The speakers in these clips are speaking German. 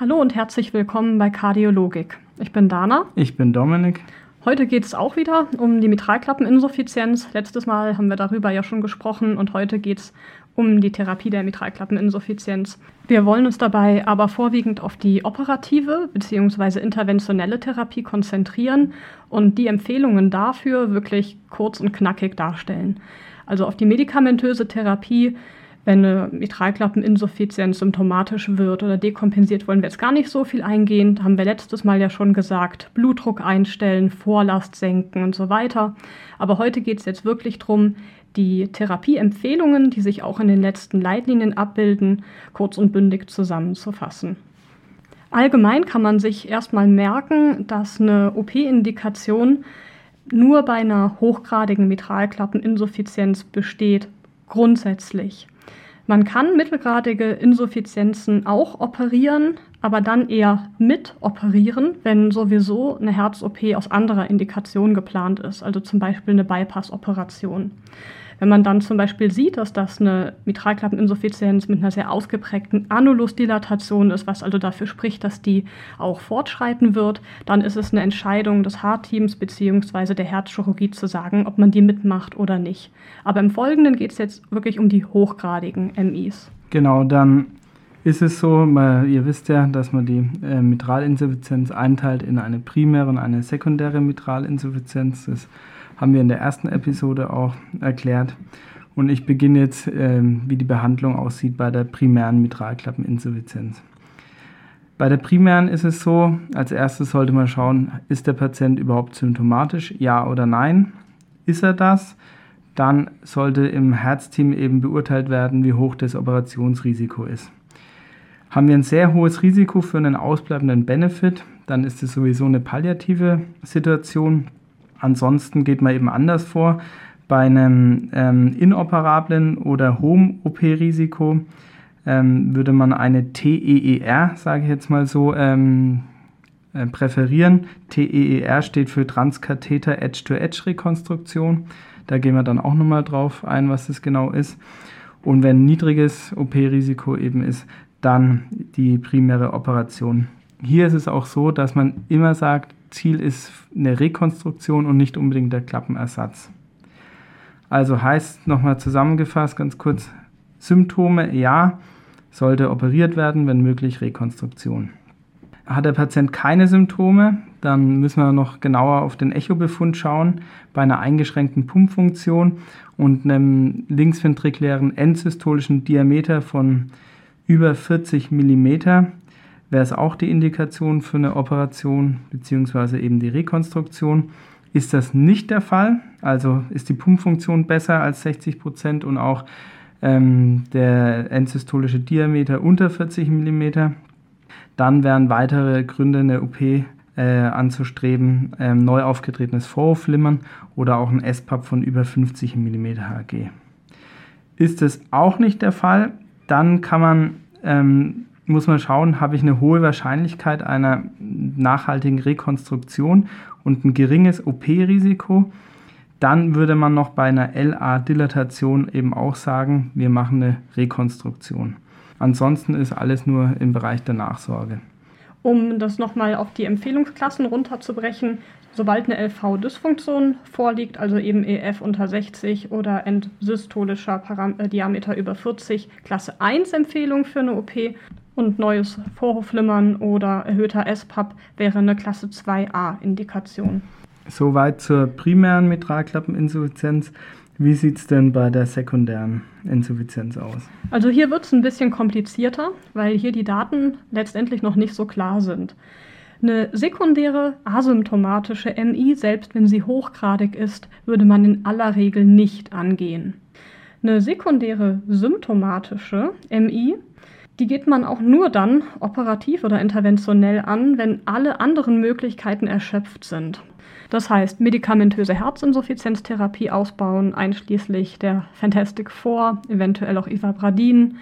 Hallo und herzlich willkommen bei Kardiologik. Ich bin Dana. Ich bin Dominik. Heute geht es auch wieder um die Mitralklappeninsuffizienz. Letztes Mal haben wir darüber ja schon gesprochen und heute geht es um die Therapie der Mitralklappeninsuffizienz. Wir wollen uns dabei aber vorwiegend auf die operative bzw. interventionelle Therapie konzentrieren und die Empfehlungen dafür wirklich kurz und knackig darstellen. Also auf die medikamentöse Therapie wenn eine Mitralklappeninsuffizienz symptomatisch wird oder dekompensiert, wollen wir jetzt gar nicht so viel eingehen. Da haben wir letztes Mal ja schon gesagt, Blutdruck einstellen, Vorlast senken und so weiter. Aber heute geht es jetzt wirklich darum, die Therapieempfehlungen, die sich auch in den letzten Leitlinien abbilden, kurz und bündig zusammenzufassen. Allgemein kann man sich erstmal merken, dass eine OP-Indikation nur bei einer hochgradigen Mitralklappeninsuffizienz besteht, grundsätzlich. Man kann mittelgradige Insuffizienzen auch operieren, aber dann eher mit operieren, wenn sowieso eine Herz-OP aus anderer Indikation geplant ist, also zum Beispiel eine Bypass-Operation. Wenn man dann zum Beispiel sieht, dass das eine Mitralklappeninsuffizienz mit einer sehr ausgeprägten Annulusdilatation ist, was also dafür spricht, dass die auch fortschreiten wird, dann ist es eine Entscheidung des Haarteams bzw. der Herzchirurgie zu sagen, ob man die mitmacht oder nicht. Aber im Folgenden geht es jetzt wirklich um die hochgradigen MIs. Genau, dann ist es so, ihr wisst ja, dass man die äh, Mitralinsuffizienz einteilt in eine primäre und eine sekundäre Mitralinsuffizienz. Das haben wir in der ersten Episode auch erklärt. Und ich beginne jetzt, ähm, wie die Behandlung aussieht bei der primären Mitralklappeninsuffizienz. Bei der primären ist es so, als erstes sollte man schauen, ist der Patient überhaupt symptomatisch, ja oder nein. Ist er das? Dann sollte im Herzteam eben beurteilt werden, wie hoch das Operationsrisiko ist. Haben wir ein sehr hohes Risiko für einen ausbleibenden Benefit, dann ist es sowieso eine palliative Situation. Ansonsten geht man eben anders vor. Bei einem ähm, inoperablen oder hohem OP-Risiko ähm, würde man eine TEER, sage ich jetzt mal so, ähm, äh, präferieren. TEER steht für Transkatheter Edge-to-Edge-Rekonstruktion. Da gehen wir dann auch nochmal drauf ein, was das genau ist. Und wenn niedriges OP-Risiko eben ist, dann die primäre Operation. Hier ist es auch so, dass man immer sagt, Ziel ist eine Rekonstruktion und nicht unbedingt der Klappenersatz. Also heißt nochmal zusammengefasst ganz kurz, Symptome ja, sollte operiert werden, wenn möglich Rekonstruktion. Hat der Patient keine Symptome, dann müssen wir noch genauer auf den Echobefund schauen. Bei einer eingeschränkten Pumpfunktion und einem linksventrikulären endsystolischen Diameter von über 40 mm wäre es auch die Indikation für eine Operation bzw. eben die Rekonstruktion. Ist das nicht der Fall, also ist die Pumpfunktion besser als 60 Prozent und auch ähm, der endsystolische Diameter unter 40 mm, dann wären weitere Gründe, eine OP äh, anzustreben, ähm, neu aufgetretenes Vorhofflimmern oder auch ein S-Pub von über 50 mm Hg. Ist es auch nicht der Fall, dann kann man ähm, muss man schauen, habe ich eine hohe Wahrscheinlichkeit einer nachhaltigen Rekonstruktion und ein geringes OP-Risiko, dann würde man noch bei einer LA-Dilatation eben auch sagen, wir machen eine Rekonstruktion. Ansonsten ist alles nur im Bereich der Nachsorge. Um das nochmal auf die Empfehlungsklassen runterzubrechen, sobald eine LV-Dysfunktion vorliegt, also eben EF unter 60 oder endsystolischer Param äh, Diameter über 40, Klasse 1 Empfehlung für eine OP und neues Vorhofflimmern oder erhöhter S-Pub wäre eine Klasse 2a-Indikation. Soweit zur primären Mitralklappeninsuffizienz. Wie sieht es denn bei der sekundären Insuffizienz aus? Also hier wird es ein bisschen komplizierter, weil hier die Daten letztendlich noch nicht so klar sind. Eine sekundäre asymptomatische MI, selbst wenn sie hochgradig ist, würde man in aller Regel nicht angehen. Eine sekundäre symptomatische MI die geht man auch nur dann operativ oder interventionell an, wenn alle anderen Möglichkeiten erschöpft sind. Das heißt, medikamentöse Herzinsuffizienztherapie ausbauen, einschließlich der Fantastic Four, eventuell auch Ivabradin,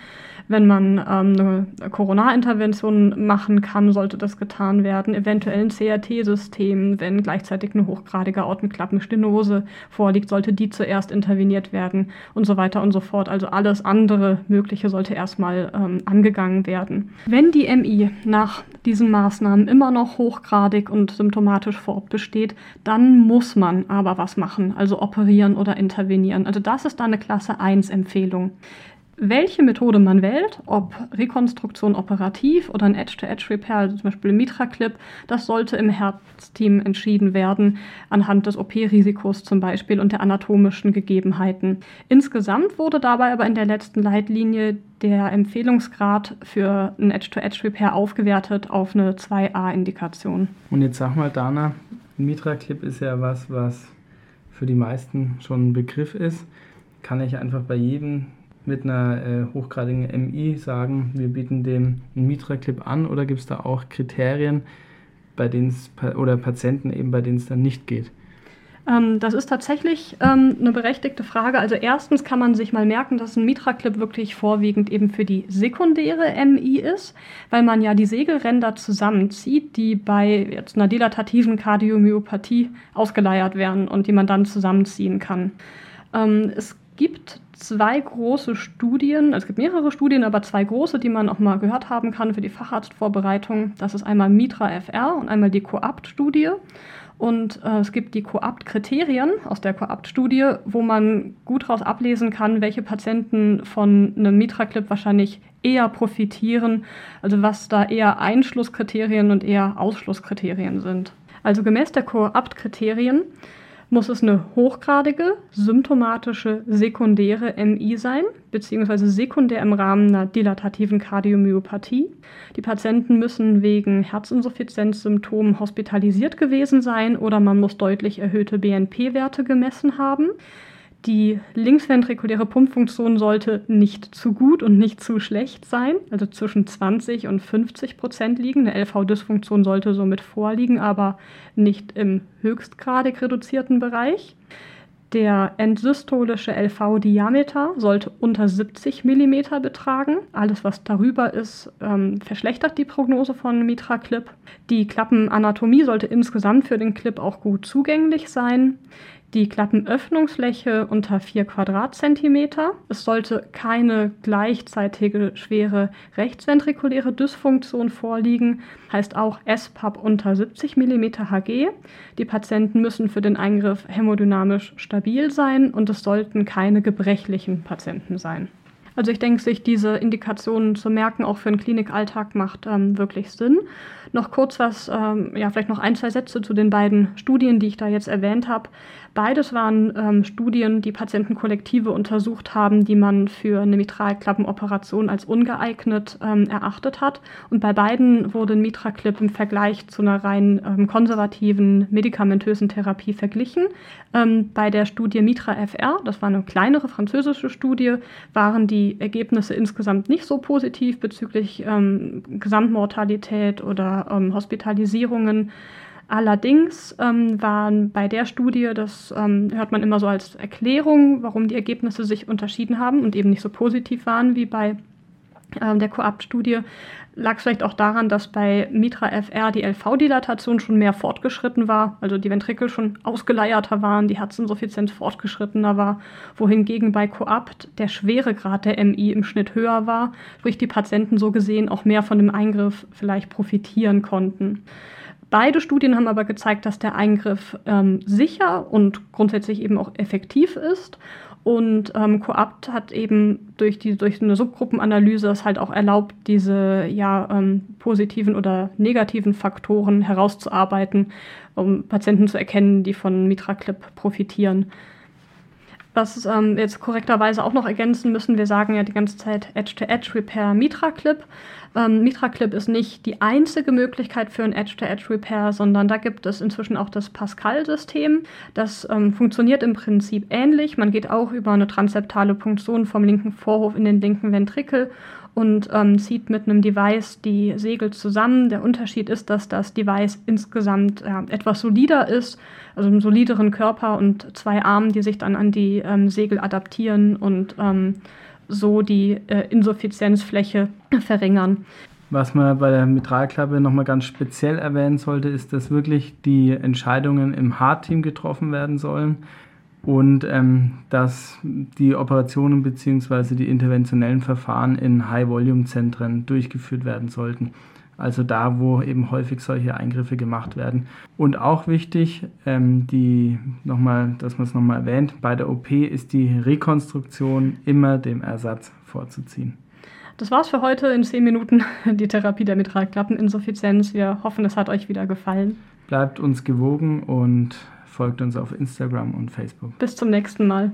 wenn man ähm, eine Coronarintervention machen kann, sollte das getan werden. Eventuell ein CRT-System, wenn gleichzeitig eine hochgradige Aortenklappenstenose vorliegt, sollte die zuerst interveniert werden und so weiter und so fort. Also alles andere Mögliche sollte erstmal ähm, angegangen werden. Wenn die MI nach diesen Maßnahmen immer noch hochgradig und symptomatisch fortbesteht, dann muss man aber was machen, also operieren oder intervenieren. Also das ist da eine Klasse 1 Empfehlung welche Methode man wählt, ob Rekonstruktion operativ oder ein Edge-to-Edge-Repair, also zum Beispiel Mitra-Clip, das sollte im Herzteam entschieden werden, anhand des OP-Risikos zum Beispiel und der anatomischen Gegebenheiten. Insgesamt wurde dabei aber in der letzten Leitlinie der Empfehlungsgrad für ein Edge-to-Edge-Repair aufgewertet auf eine 2a-Indikation. Und jetzt sag mal, Dana, ein Mitra-Clip ist ja was, was für die meisten schon ein Begriff ist. Kann ich einfach bei jedem mit einer äh, hochgradigen MI sagen, wir bieten dem einen Mitra-Clip an oder gibt es da auch Kriterien, bei oder Patienten eben, bei denen es dann nicht geht? Ähm, das ist tatsächlich ähm, eine berechtigte Frage. Also erstens kann man sich mal merken, dass ein Mitra-Clip wirklich vorwiegend eben für die sekundäre MI ist, weil man ja die Segelränder zusammenzieht, die bei jetzt einer dilatativen Kardiomyopathie ausgeleiert werden und die man dann zusammenziehen kann. Ähm, es gibt zwei große Studien, also es gibt mehrere Studien, aber zwei große, die man auch mal gehört haben kann für die Facharztvorbereitung. Das ist einmal Mitra FR und einmal die COAPT-Studie. Und äh, es gibt die COAPT-Kriterien aus der COAPT-Studie, wo man gut daraus ablesen kann, welche Patienten von einem Mitra-Clip wahrscheinlich eher profitieren, also was da eher Einschlusskriterien und eher Ausschlusskriterien sind. Also gemäß der COAPT-Kriterien muss es eine hochgradige symptomatische sekundäre MI sein, beziehungsweise sekundär im Rahmen einer dilatativen Kardiomyopathie. Die Patienten müssen wegen Herzinsuffizienzsymptomen hospitalisiert gewesen sein oder man muss deutlich erhöhte BNP-Werte gemessen haben. Die linksventrikuläre Pumpfunktion sollte nicht zu gut und nicht zu schlecht sein, also zwischen 20 und 50 Prozent liegen. Eine LV-Dysfunktion sollte somit vorliegen, aber nicht im höchstgradig reduzierten Bereich. Der entsystolische LV-Diameter sollte unter 70 mm betragen. Alles, was darüber ist, ähm, verschlechtert die Prognose von Mitra-Clip. Die Klappenanatomie sollte insgesamt für den Clip auch gut zugänglich sein die Klappenöffnungsfläche unter 4 Quadratzentimeter. Es sollte keine gleichzeitige schwere rechtsventrikuläre Dysfunktion vorliegen, heißt auch SPAP unter 70 mm Hg. Die Patienten müssen für den Eingriff hämodynamisch stabil sein und es sollten keine gebrechlichen Patienten sein. Also ich denke, sich diese Indikationen zu merken, auch für den Klinikalltag, macht ähm, wirklich Sinn. Noch kurz was, ähm, ja, vielleicht noch ein, zwei Sätze zu den beiden Studien, die ich da jetzt erwähnt habe. Beides waren ähm, Studien, die Patientenkollektive untersucht haben, die man für eine Mitralklappenoperation als ungeeignet ähm, erachtet hat. Und bei beiden wurde ein Mitraclip im Vergleich zu einer rein ähm, konservativen medikamentösen Therapie verglichen. Ähm, bei der Studie Mitra FR, das war eine kleinere französische Studie, waren die Ergebnisse insgesamt nicht so positiv bezüglich ähm, Gesamtmortalität oder ähm, Hospitalisierungen. Allerdings ähm, waren bei der Studie, das ähm, hört man immer so als Erklärung, warum die Ergebnisse sich unterschieden haben und eben nicht so positiv waren wie bei der Coapt-Studie, lag vielleicht auch daran, dass bei Mitra FR die LV-Dilatation schon mehr fortgeschritten war, also die Ventrikel schon ausgeleierter waren, die Herzinsuffizienz fortgeschrittener war, wohingegen bei Coapt der Schweregrad der MI im Schnitt höher war, sprich die Patienten so gesehen auch mehr von dem Eingriff vielleicht profitieren konnten. Beide Studien haben aber gezeigt, dass der Eingriff ähm, sicher und grundsätzlich eben auch effektiv ist. Und ähm, Coapt hat eben durch, die, durch eine Subgruppenanalyse es halt auch erlaubt, diese ja, ähm, positiven oder negativen Faktoren herauszuarbeiten, um Patienten zu erkennen, die von MitraClip profitieren. Was ähm, jetzt korrekterweise auch noch ergänzen müssen, wir sagen ja die ganze Zeit Edge-to-Edge-Repair Mitra-Clip. Ähm, Mitra-Clip ist nicht die einzige Möglichkeit für ein Edge-to-Edge-Repair, sondern da gibt es inzwischen auch das Pascal-System. Das ähm, funktioniert im Prinzip ähnlich. Man geht auch über eine transseptale Punktion vom linken Vorhof in den linken Ventrikel und ähm, zieht mit einem Device die Segel zusammen. Der Unterschied ist, dass das Device insgesamt ja, etwas solider ist, also einen solideren Körper und zwei Armen, die sich dann an die ähm, Segel adaptieren und ähm, so die äh, Insuffizienzfläche verringern. Was man bei der Mitralklappe nochmal ganz speziell erwähnen sollte, ist, dass wirklich die Entscheidungen im Hard-Team getroffen werden sollen und ähm, dass die Operationen bzw. die interventionellen Verfahren in High-Volume-Zentren durchgeführt werden sollten. Also da, wo eben häufig solche Eingriffe gemacht werden. Und auch wichtig, ähm, die nochmal, dass man es nochmal erwähnt, bei der OP ist die Rekonstruktion immer dem Ersatz vorzuziehen. Das war's für heute in 10 Minuten, die Therapie der Mitralklappeninsuffizienz. Wir hoffen, es hat euch wieder gefallen. Bleibt uns gewogen und folgt uns auf Instagram und Facebook. Bis zum nächsten Mal.